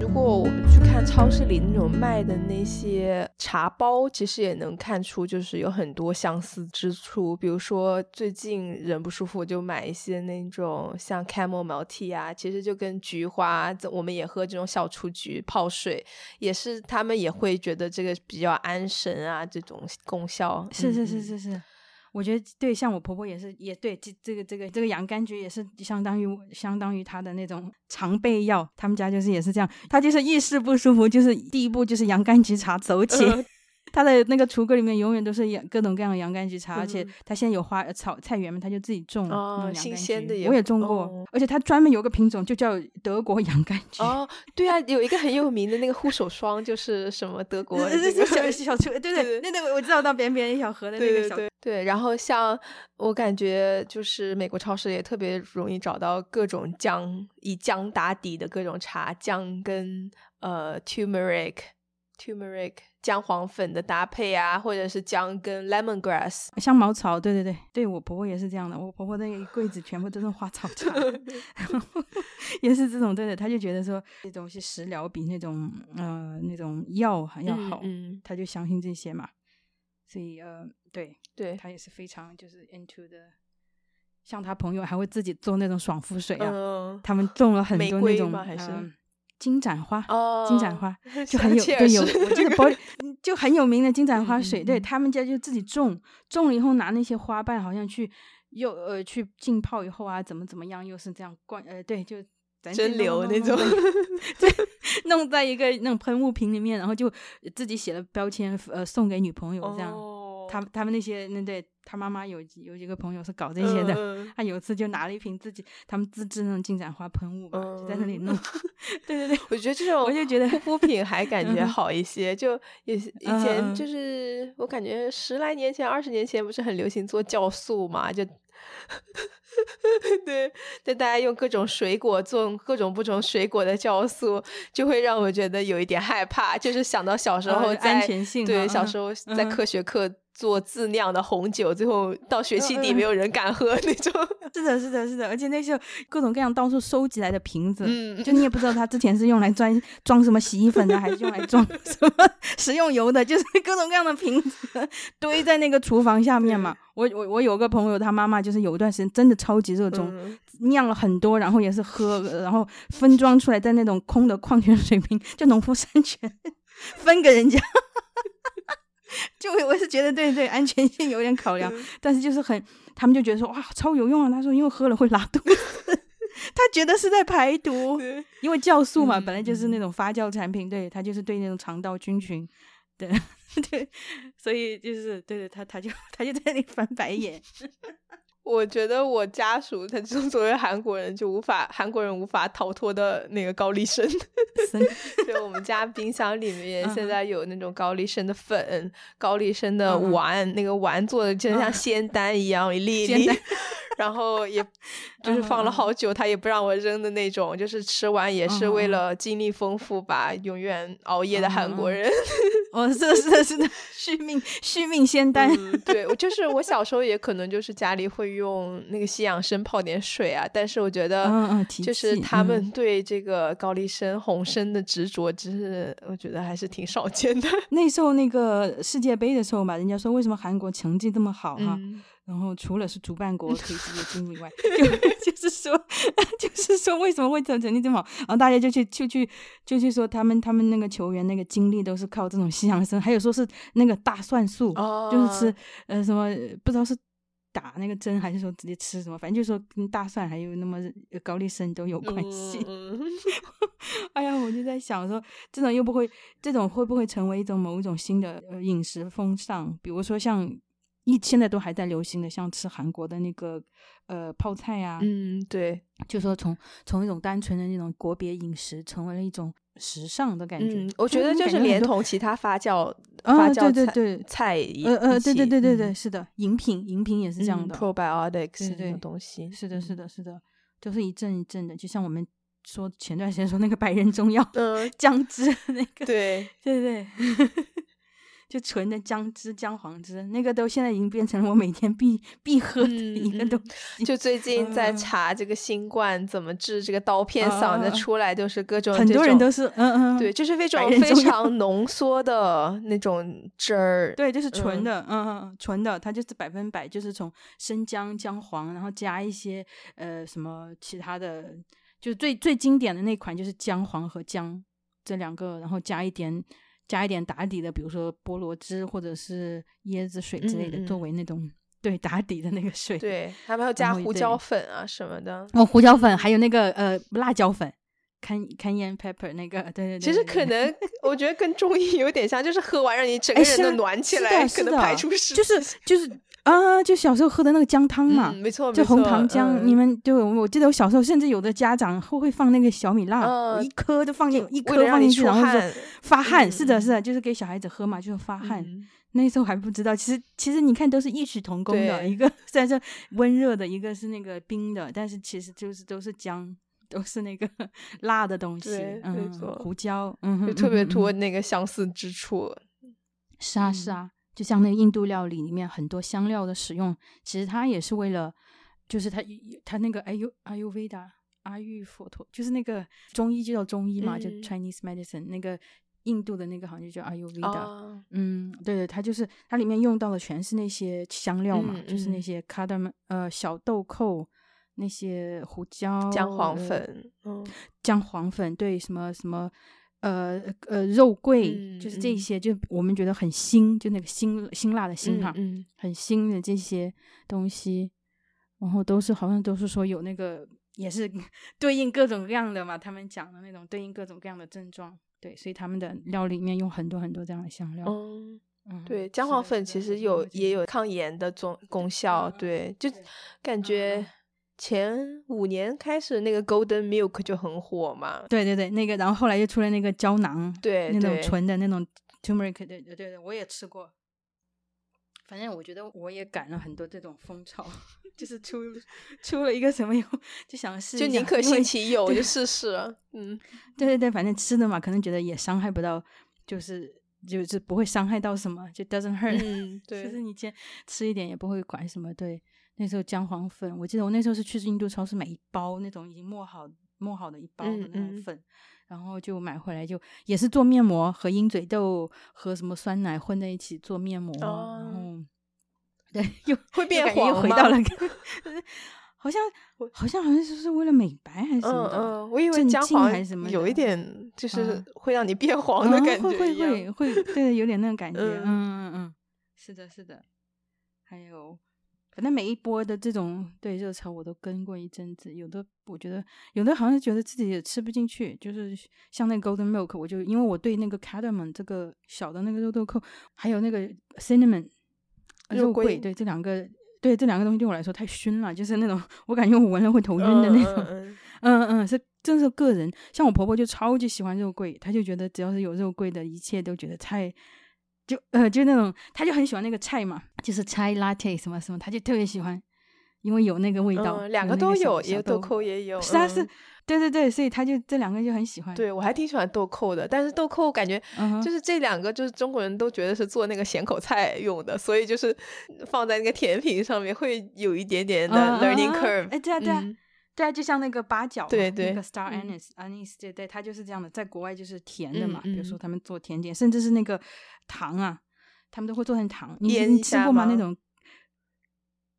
如果我们超市里那种卖的那些茶包，其实也能看出就是有很多相似之处。比如说最近人不舒服，就买一些那种像 Camomile tea 啊，其实就跟菊花，我们也喝这种小雏菊泡水，也是他们也会觉得这个比较安神啊，这种功效。是是是是是。我觉得对，像我婆婆也是，也对这这个这个这个洋甘菊也是相当于相当于她的那种常备药，他们家就是也是这样，她就是遇事不舒服，就是第一步就是洋甘菊茶走起，他的那个橱柜里面永远都是洋各种各样的洋甘菊茶，而且他现在有花草菜园嘛，他就自己种哦，新鲜的也，我也种过，而且他专门有个品种就叫德国洋甘菊。哦，对啊，有一个很有名的那个护手霜，就是什么德国小 小厨，对对对对，我知道到边边一小盒的那个小对。然后像我感觉就是美国超市也特别容易找到各种姜以姜打底的各种茶，姜跟呃 turmeric turmeric。姜黄粉的搭配啊，或者是姜跟 lemongrass 香茅草，对对对，对我婆婆也是这样的。我婆婆那一柜子全部都是花草茶，也是这种，对的。她就觉得说这种是食疗比那种呃那种药还要好，她就相信这些嘛。所以呃，对对，她也是非常就是 into 的。像他朋友还会自己做那种爽肤水啊，他们种了很多那种还是。金盏花，哦金盏花 就很有，对有，我记得玻璃就很有名的金盏花水，对他们家就自己种，种了以后拿那些花瓣，好像去又呃去浸泡以后啊，怎么怎么样，又是这样灌，呃对，就蒸馏那种，对，弄在一个那种喷雾瓶里面，然后就自己写了标签，呃送给女朋友这样。他他们那些那对他妈妈有有几个朋友是搞这些的，他有一次就拿了一瓶自己他们自制那种金盏花喷雾吧，就在那里弄。对对对，我觉得这种我就觉得护肤品还感觉好一些，就也以前就是我感觉十来年前、二十年前不是很流行做酵素嘛，就 对，就大家用各种水果做各种不同水果的酵素，就会让我觉得有一点害怕，就是想到小时候在对小时候在科学课。做自酿的红酒，最后到学期底没有人敢喝那种。是的，是的，是的，而且那些各种各样到处收集来的瓶子，就你也不知道它之前是用来装装什么洗衣粉的，还是用来装什么 食用油的，就是各种各样的瓶子堆在那个厨房下面嘛。我我我有个朋友，他妈妈就是有一段时间真的超级热衷，酿了很多，然后也是喝，然后分装出来在那种空的矿泉水瓶，就农夫山泉 分给人家。就我是觉得对对安全性有点考量，但是就是很，他们就觉得说哇超有用啊！他说因为喝了会拉肚子，他觉得是在排毒，因为酵素嘛本来就是那种发酵产品，对他就是对那种肠道菌群，对对，所以就是对对，他他就他就在那里翻白眼。我觉得我家属，他就 作为韩国人，就无法韩国人无法逃脱的那个高丽参。就我们家冰箱里面现在有那种高丽参的粉、高丽参的丸，那个丸做的就像仙丹一样，一粒一粒。然后也就是放了好久，他也不让我扔的那种，就是吃完也是为了精力丰富吧，永远熬夜的韩国人。哦，是的，是的，是的，续命续命仙丹。对，我就是我小时候也可能就是家里会用那个西洋参泡点水啊，但是我觉得，嗯嗯，就是他们对这个高丽参、红参的执着，真是我觉得还是挺少见的。那时候那个世界杯的时候嘛，人家说为什么韩国成绩这么好哈？然后除了是主办国可以直接 进入以外，就 就是说，就是说为什么会成成绩这么好？然后大家就去就去就去说他们他们那个球员那个经历都是靠这种西洋参，还有说是那个大蒜素，就是吃呃什么不知道是打那个针还是说直接吃什么，反正就说跟大蒜还有那么高丽参都有关系。哎呀，我就在想说，这种又不会，这种会不会成为一种某一种新的呃饮食风尚？比如说像。一现在都还在流行的，像吃韩国的那个呃泡菜呀，嗯，对，就说从从一种单纯的那种国别饮食，成为了一种时尚的感觉。我觉得就是连同其他发酵发酵菜，呃呃，对对对对对，是的，饮品饮品也是这样的，probiotics 这种东西，是的，是的，是的，就是一阵一阵的，就像我们说前段时间说那个百人中药，嗯，姜汁那个，对。对对。就纯的姜汁、姜黄汁，那个都现在已经变成了我每天必必喝的一个东西。就最近在查这个新冠怎么治这个刀片嗓子，出来都是各种很多人都是嗯嗯，对，就是非常非常浓缩的那种汁儿，对，就是纯的，嗯嗯，纯的，它就是百分百就是从生姜、姜黄，然后加一些呃什么其他的，就是最最经典的那款就是姜黄和姜这两个，然后加一点。加一点打底的，比如说菠萝汁或者是椰子水之类的，作为那种对打底的那个水。对，他们要加胡椒粉啊什么的。哦，胡椒粉，还有那个呃辣椒粉，看看烟 pepper 那个，对对对。其实可能 我觉得跟中医有点像，就是喝完让你整个人都暖起来，可能排出湿就是就是啊，就小时候喝的那个姜汤嘛，没错，就红糖姜。你们就我记得我小时候，甚至有的家长会会放那个小米辣，一颗就放进一颗放进去，然后就发汗。是的，是的，就是给小孩子喝嘛，就是发汗。那时候还不知道，其实其实你看都是异曲同工的，一个 虽然说温热的，一个是那个冰的，但是其实就是都是姜，都是那个 辣的东西，胡椒，嗯，就特别多那个相似之处。是啊是啊，就像那个印度料理里面很多香料的使用，其实它也是为了，就是它它那个阿尤阿尤维达阿育佛陀，就是那个中医就叫中医嘛，就 Chinese medicine 那个。印度的那个好像就叫阿尤维达，嗯，对对，它就是它里面用到的全是那些香料嘛，就是那些卡达曼呃小豆蔻，那些胡椒、姜黄粉，嗯，姜黄粉，对，什么什么呃呃肉桂，就是这些，就我们觉得很辛，就那个辛辛辣的辛哈，很辛的这些东西，然后都是好像都是说有那个也是 对应各种各样的嘛，他们讲的那种对应各种各样的症状。对，所以他们的料里面用很多很多这样的香料。对，姜黄粉其实有也有抗炎的功功效。对，就感觉前五年开始那个 Golden Milk 就很火嘛。对对对，那个然后后来又出了那个胶囊，对，那种纯的那种 Turmeric，对对对，我也吃过。反正我觉得我也赶了很多这种风潮。就是出出了一个什么以后就想试，就宁可信其有，就 试试。嗯，对对对，反正吃的嘛，可能觉得也伤害不到，就是就是不会伤害到什么，就 doesn't hurt。嗯，对，就是你先吃一点也不会管什么。对，那时候姜黄粉，我记得我那时候是去印度超市买一包那种已经磨好磨好的一包的那种粉，然后就买回来就也是做面膜和鹰嘴豆和什么酸奶混在一起做面膜，然后。对，又会变黄又回到了，好像好像好像就是为了美白还是什么的，我以为姜黄还是什么，有一点就是会让你变黄的感觉，会会会会，对，有点那种感觉，嗯嗯嗯，是的，是的。还有，反正每一波的这种对热潮我都跟过一阵子，有的我觉得有的好像觉得自己也吃不进去，就是像那个 Golden Milk，我就因为我对那个 Cardamom 这个小的那个肉豆蔻，还有那个 Cinnamon。肉桂，对这两个，对这两个东西对我来说太熏了，就是那种我感觉我闻了会头晕的那种。嗯嗯，是，真是个人。像我婆婆就超级喜欢肉桂，她就觉得只要是有肉桂的一切都觉得菜，就呃就那种，他就很喜欢那个菜嘛，就是菜 latte 什么什么，他就特别喜欢，因为有那个味道。两个都有，也有豆蔻也有。是啊是。对对对，所以他就这两个就很喜欢。对我还挺喜欢豆蔻的，但是豆蔻感觉就是这两个就是中国人都觉得是做那个咸口菜用的，所以就是放在那个甜品上面会有一点点的 learning curve。哎，对啊对啊，对啊，就像那个八角，对对，那个 star anise anise，对对，它就是这样的，在国外就是甜的嘛。比如说他们做甜点，甚至是那个糖啊，他们都会做成糖。你吃过吗？那种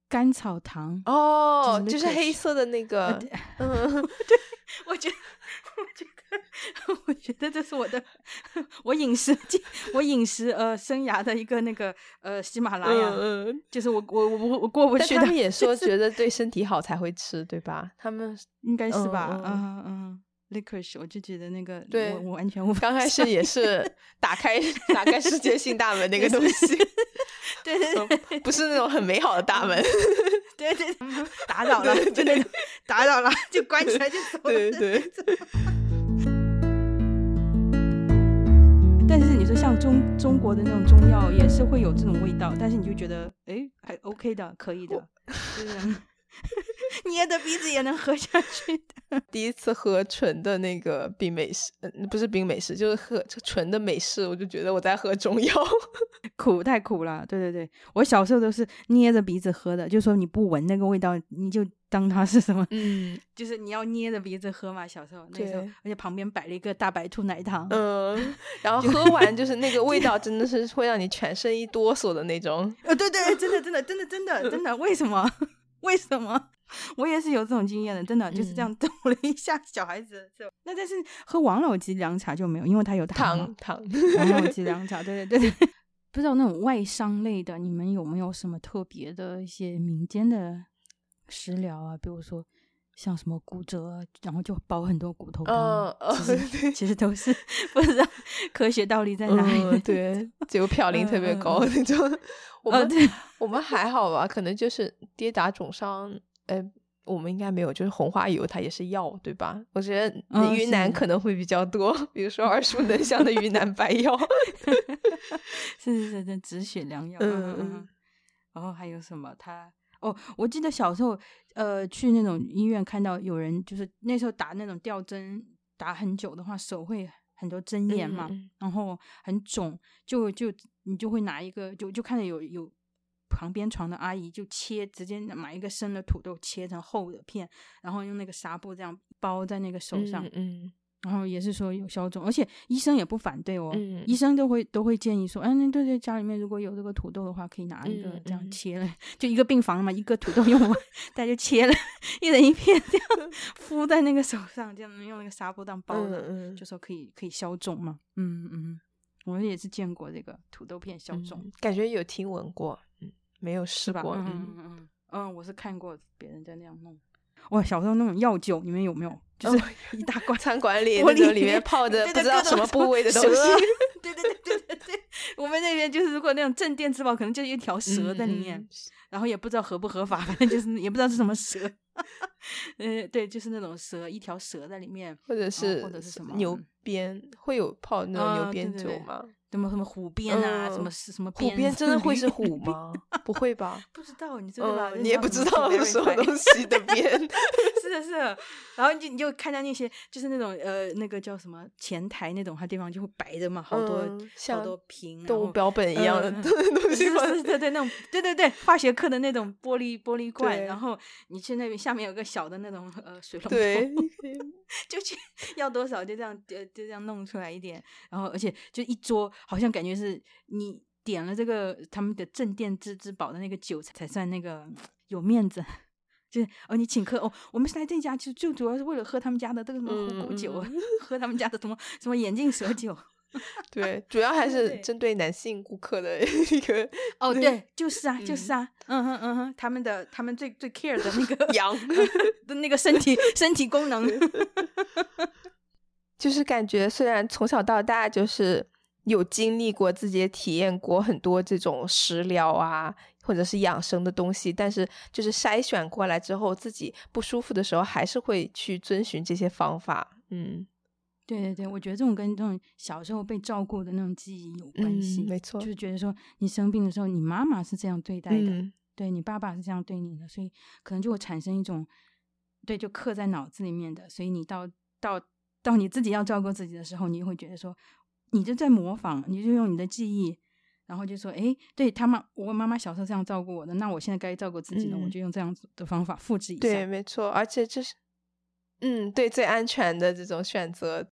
甘草糖哦，就是黑色的那个，嗯，对。我觉得，我觉得，我觉得这是我的，我饮食，我饮食呃生涯的一个那个呃喜马拉雅，就是我我我我过不去。他们也说觉得对身体好才会吃，对吧？他们应该是吧？嗯嗯，licorice，我就觉得那个，对我完全无法。刚开始也是打开 打开世界性大门那个东西，对对，不是那种很美好的大门。对对，打扰了，就那种打扰了，就关起来就走。对对。但是你说像中中国的那种中药，也是会有这种味道，但是你就觉得哎还 OK 的，可以的。捏着鼻子也能喝下去的。第一次喝纯的那个冰美式，嗯，不是冰美式，就是喝纯的美式，我就觉得我在喝中药，苦太苦了。对对对，我小时候都是捏着鼻子喝的，就说你不闻那个味道，你就当它是什么，嗯，就是你要捏着鼻子喝嘛。小时候那时候，而且旁边摆了一个大白兔奶糖，嗯，然后喝 完就是那个味道真的是会让你全身一哆嗦的那种。呃，对对，真的真的真的真的真的，为什么？为什么？我也是有这种经验的，真的就是这样抖了一下小孩子。那但是喝王老吉凉茶就没有，因为它有糖糖。王老吉凉茶，对对对对。不知道那种外伤类的，你们有没有什么特别的一些民间的食疗啊？比如说像什么骨折，然后就包很多骨头汤，其实 其实都是 不知道科学道理在哪里。对，结果嘌呤特别高那种。我们我们还好吧？可能就是跌打肿伤，呃，我们应该没有。就是红花油它也是药，对吧？我觉得云南可能会比较多，比如说耳熟能详的云南白药，是 是是，止血良药。嗯嗯。然后还有什么？他。哦，我记得小时候，呃，去那种医院看到有人，就是那时候打那种吊针，打很久的话，手会很多针眼嘛，然后很肿，就就你就会拿一个，就就看到有有旁边床的阿姨就切，直接买一个生的土豆切成厚的片，然后用那个纱布这样包在那个手上，嗯。然后也是说有消肿，而且医生也不反对哦，医生都会都会建议说，哎，那对对，家里面如果有这个土豆的话，可以拿一个这样切了，就一个病房嘛，一个土豆用完，大家就切了，一人一片，这样 敷在那个手上，这样用那个纱布当包的，就说可以可以消肿嘛。嗯嗯，我也是见过这个土豆片消肿，感觉有听闻过，嗯，没有试过，嗯嗯嗯嗯，我是看过别人在那样弄。哇，小时候那种药酒，你们有没有？就是 一大罐餐馆里那种里面泡着不知道什么部位的东西。对对对对对对，我们那边就是如果那种镇店之宝，可能就一条蛇在里面，然后也不知道合不合法，反正就是也不知道是什么蛇。嗯，对，就是那种蛇，一条蛇在里面，或者是或者是什么牛鞭，会有泡那种牛鞭酒吗？什么什么虎鞭啊，什么是什么虎鞭？真的会是虎吗？不会吧？不知道，你知道吧？你也不知道 是什么东西的鞭。是的，是的。然后你你就看到那些，就是那种呃，那个叫什么前台那种，它地方就会摆着嘛，好多好多瓶，动物标本一样的东西。对对对，那种对对对，化学课的那种玻璃玻璃罐。然后你去那边下面有个小的那种呃水龙头，就去要多少就这样就就这样弄出来一点。然后而且就一桌。好像感觉是你点了这个他们的镇店之之宝的那个酒才才算那个有面子，就是哦，你请客哦，我们是来这家就就主要是为了喝他们家的这个什么虎骨酒，喝他们家的什么什么眼镜蛇酒。对，主要还是针对男性顾客的一个哦，对，就是啊，就是啊，嗯哼嗯哼，他们的他们最最 care 的那个 羊的那个身体身体功能，就是感觉虽然从小到大就是。有经历过，自己也体验过很多这种食疗啊，或者是养生的东西，但是就是筛选过来之后，自己不舒服的时候，还是会去遵循这些方法。嗯，对对对，我觉得这种跟这种小时候被照顾的那种记忆有关系，没错，就是觉得说你生病的时候，你妈妈是这样对待的，对你爸爸是这样对你的，所以可能就会产生一种，对，就刻在脑子里面的，所以你到到到你自己要照顾自己的时候，你会觉得说。你就在模仿，你就用你的记忆，然后就说：“哎，对他妈，我妈妈小时候这样照顾我的，那我现在该照顾自己了，我就用这样子的方法复制一下。”对，没错，而且这是，嗯，对，最安全的这种选择。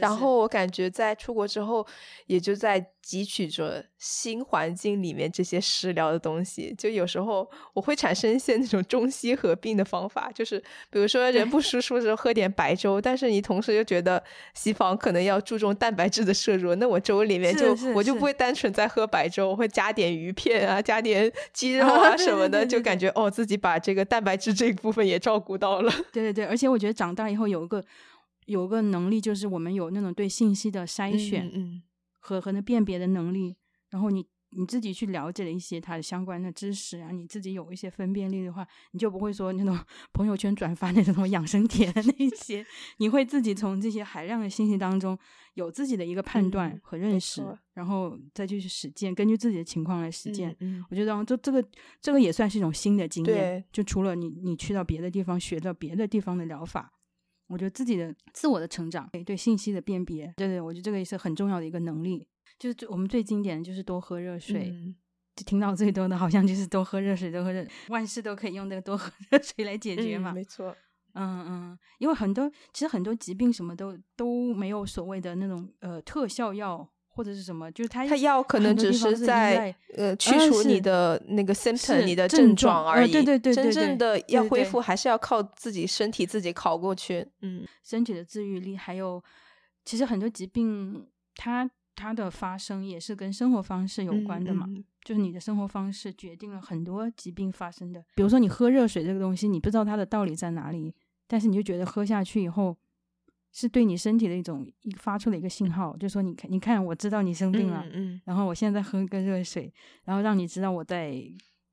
然后我感觉在出国之后，也就在汲取着新环境里面这些食疗的东西。就有时候我会产生一些那种中西合并的方法，就是比如说人不 舒服的时候喝点白粥，但是你同时又觉得西方可能要注重蛋白质的摄入，那我粥里面就我就不会单纯在喝白粥，我会加点鱼片啊，加点鸡肉啊什么的，就感觉哦自己把这个蛋白质这一部分也照顾到了。对对对，而且我觉得长大以后有一个。有个能力，就是我们有那种对信息的筛选，嗯，和和那辨别的能力。然后你你自己去了解了一些它的相关的知识啊，你自己有一些分辨力的话，你就不会说那种 朋友圈转发那种养生帖的那些。你会自己从这些海量的信息当中有自己的一个判断和认识，然后再去实践，根据自己的情况来实践。嗯，我觉得这这个这个也算是一种新的经验。就除了你你去到别的地方学到别的地方的疗法。我觉得自己的自我的成长，对对信息的辨别，对对，我觉得这个也是很重要的一个能力。就是最我们最经典的就是多喝热水，就听到最多的好像就是多喝热水，多喝热，万事都可以用这个多喝热水来解决嘛。没错，嗯嗯，因为很多其实很多疾病什么都都没有所谓的那种呃特效药。或者是什么？就是他他药可能只是在呃去除你的那个 symptom，你的症状而已。对对对，真正的要恢复还是要靠自己身体自己考过去。嗯，身体的自愈力，还有其实很多疾病它。它的发生也是跟生活方式有关的嘛，就是你的生活方式决定了很多疾病发生的。比如说你喝热水这个东西，你不知道它的道理在哪里，但是你就觉得喝下去以后是对你身体的一种一发出的一个信号，就说你看，你看，我知道你生病了，嗯，然后我现在喝个热水，然后让你知道我在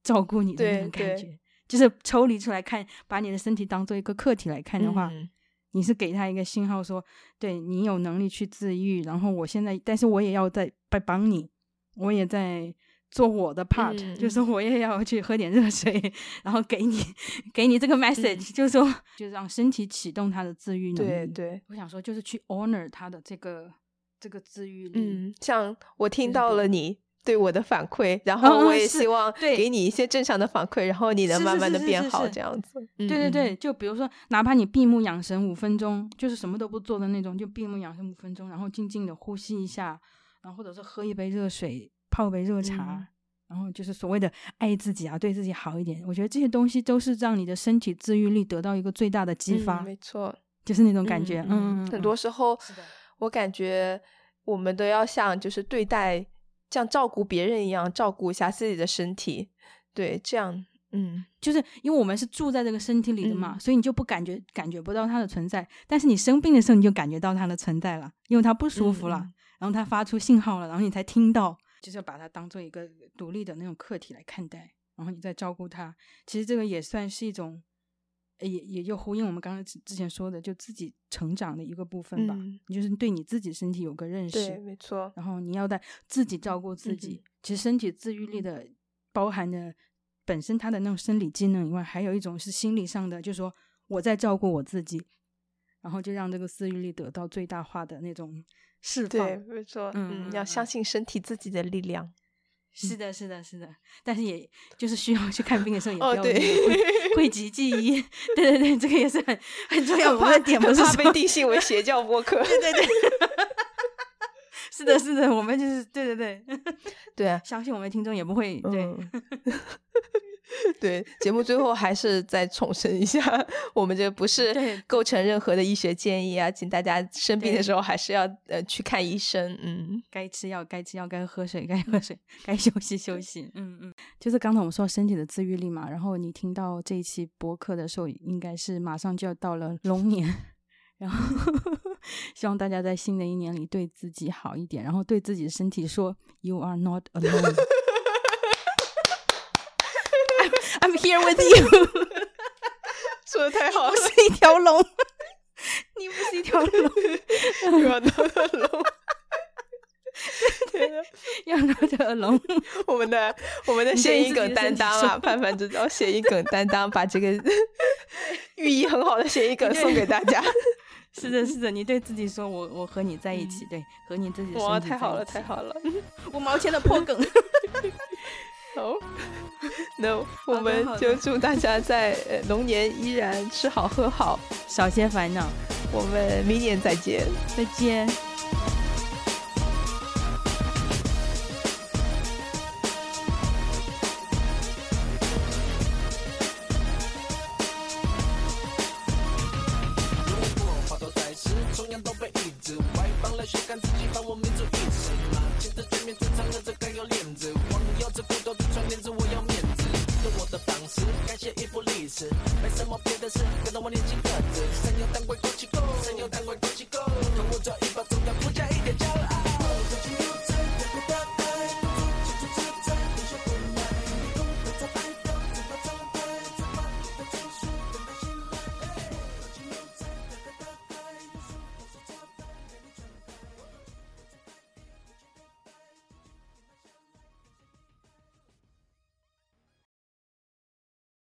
照顾你的那种感觉，就是抽离出来看，把你的身体当做一个客体来看的话。你是给他一个信号，说对你有能力去自愈，然后我现在，但是我也要在在帮你，我也在做我的 part，就是我也要去喝点热水，然后给你给你这个 message，就是说，就让身体启动它的自愈能力。对对，我想说，就是去 honor 它的这个这个自愈力。嗯，像我听到了你。对我的反馈，然后我也希望给你一些正常的反馈，然后你能慢慢的变好，这样子。对对对，就比如说，哪怕你闭目养神五分钟，就是什么都不做的那种，就闭目养神五分钟，然后静静的呼吸一下，然后或者是喝一杯热水，泡杯热茶，然后就是所谓的爱自己啊，对自己好一点。我觉得这些东西都是让你的身体自愈力得到一个最大的激发。没错，就是那种感觉。嗯，很多时候，我感觉我们都要像就是对待。像照顾别人一样照顾一下自己的身体，对，这样，嗯，就是因为我们是住在这个身体里的嘛，所以你就不感觉感觉不到它的存在。但是你生病的时候，你就感觉到它的存在了，因为它不舒服了，然后它发出信号了，然后你才听到，就是要把它当做一个独立的那种客体来看待，然后你再照顾它。其实这个也算是一种。也也就呼应我们刚刚之之前说的，就自己成长的一个部分吧。你就是对你自己身体有个认识，对，没错。然后你要在自己照顾自己。其实身体自愈力的包含的本身它的那种生理机能以外，还有一种是心理上的，就是说我在照顾我自己，然后就让这个自愈力得到最大化的那种释放。对，没错。嗯，要相信身体自己的力量。是的，是的，是的，但是也就是需要去看病的时候也不要讳讳疾忌医。对对对，这个也是很很重要。我们点不是被定性为邪教播客。对对对，是的，是的，我们就是对对对。对 啊，相信我们听众也不会对。对，节目最后还是再重申一下，我们这不是构成任何的医学建议啊，请大家生病的时候还是要呃去看医生，嗯，该吃药该吃药，该喝水该喝水，该休息休息，嗯嗯，就是刚才我们说身体的自愈力嘛，然后你听到这一期播客的时候，应该是马上就要到了龙年，然后 希望大家在新的一年里对自己好一点，然后对自己的身体说，You are not alone。I'm here with you，说的太好了，是一条龙，你不是一条龙，要拿的龙，对的，要拿的龙，我们的我们的谐音梗担当啊，盼盼知道谐音梗担当，把这个寓意很好的谐音梗送给大家。是的，是的，你对自己说，我我和你在一起，对，和你自己哇，太好了，太好了，五毛钱的破梗。好，那我们就祝大家在龙年依然吃好喝好，少些烦恼。我们明年再见，再见。的事，跟着我年轻个子，神游单轨过去过，神游单轨过。